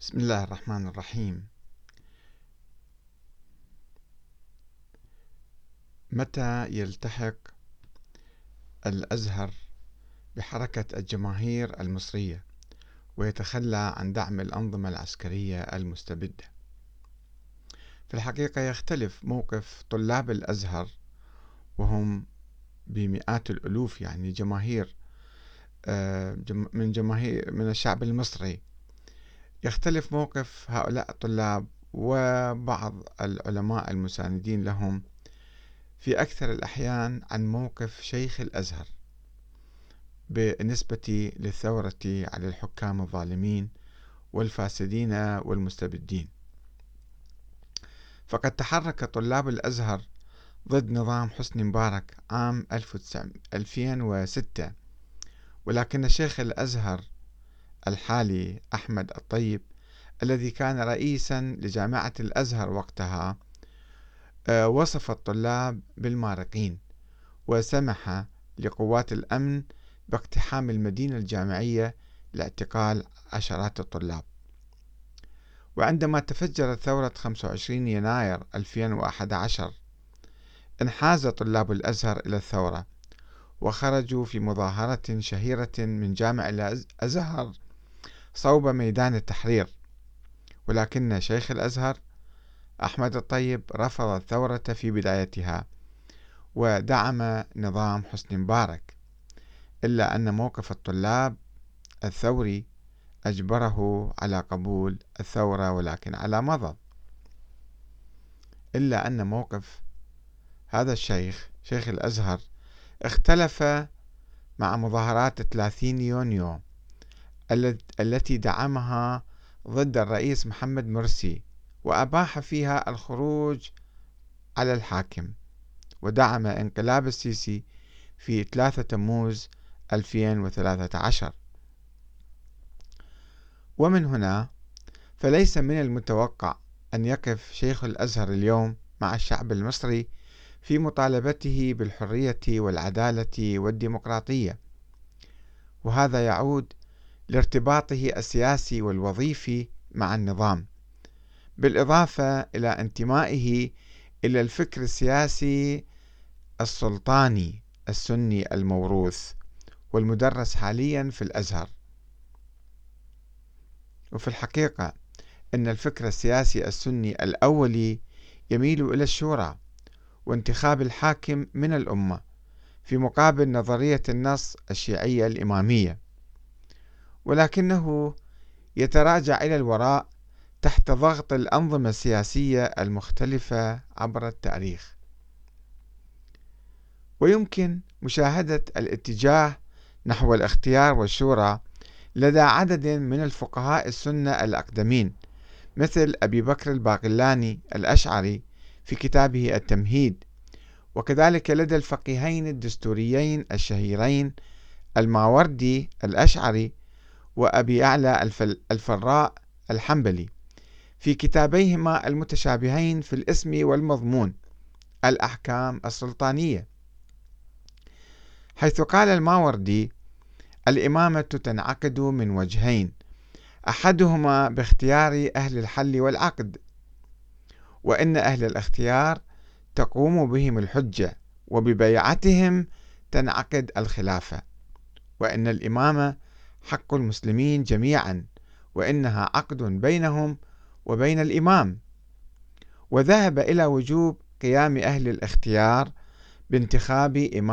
بسم الله الرحمن الرحيم. متى يلتحق الأزهر بحركة الجماهير المصرية ويتخلى عن دعم الأنظمة العسكرية المستبدة؟ في الحقيقة يختلف موقف طلاب الأزهر وهم بمئات الألوف يعني جماهير آه، من جماهير من الشعب المصري يختلف موقف هؤلاء الطلاب وبعض العلماء المساندين لهم في أكثر الأحيان عن موقف شيخ الأزهر بالنسبة للثورة على الحكام الظالمين والفاسدين والمستبدين. فقد تحرك طلاب الأزهر ضد نظام حسني مبارك عام 2006 ولكن شيخ الأزهر الحالي أحمد الطيب الذي كان رئيسا لجامعة الأزهر وقتها آه، وصف الطلاب بالمارقين وسمح لقوات الأمن باقتحام المدينة الجامعية لاعتقال عشرات الطلاب. وعندما تفجرت ثورة 25 يناير 2011 انحاز طلاب الأزهر إلى الثورة وخرجوا في مظاهرة شهيرة من جامع الأزهر. صوب ميدان التحرير. ولكن شيخ الأزهر أحمد الطيب رفض الثورة في بدايتها ودعم نظام حسني مبارك إلا أن موقف الطلاب الثوري أجبره على قبول الثورة ولكن على مضض. إلا أن موقف هذا الشيخ شيخ الأزهر اختلف مع مظاهرات 30 يونيو التي دعمها ضد الرئيس محمد مرسي وأباح فيها الخروج على الحاكم ودعم انقلاب السيسي في 3 تموز 2013 ومن هنا فليس من المتوقع أن يقف شيخ الأزهر اليوم مع الشعب المصري في مطالبته بالحرية والعدالة والديمقراطية وهذا يعود لارتباطه السياسي والوظيفي مع النظام بالإضافة إلى انتمائه إلى الفكر السياسي السلطاني السني الموروث والمدرس حاليا في الأزهر. وفي الحقيقة أن الفكر السياسي السني الأولي يميل إلى الشورى وانتخاب الحاكم من الأمة في مقابل نظرية النص الشيعية الإمامية. ولكنه يتراجع إلى الوراء تحت ضغط الأنظمة السياسية المختلفة عبر التاريخ. ويمكن مشاهدة الاتجاه نحو الاختيار والشورى لدى عدد من الفقهاء السنة الأقدمين مثل أبي بكر الباقلاني الأشعري في كتابه التمهيد وكذلك لدى الفقيهين الدستوريين الشهيرين الماوردي الأشعري وأبي أعلى الفراء الحنبلي. في كتابيهما المتشابهين في الاسم والمضمون الأحكام السلطانية. حيث قال الماوردي الإمامة تنعقد من وجهين أحدهما باختيار أهل الحل والعقد وإن أهل الاختيار تقوم بهم الحجة وببيعتهم تنعقد الخلافة وإن الإمامة حق المسلمين جميعا وإنها عقد بينهم وبين الإمام. وذهب إلى وجوب قيام أهل الاختيار بانتخاب إمام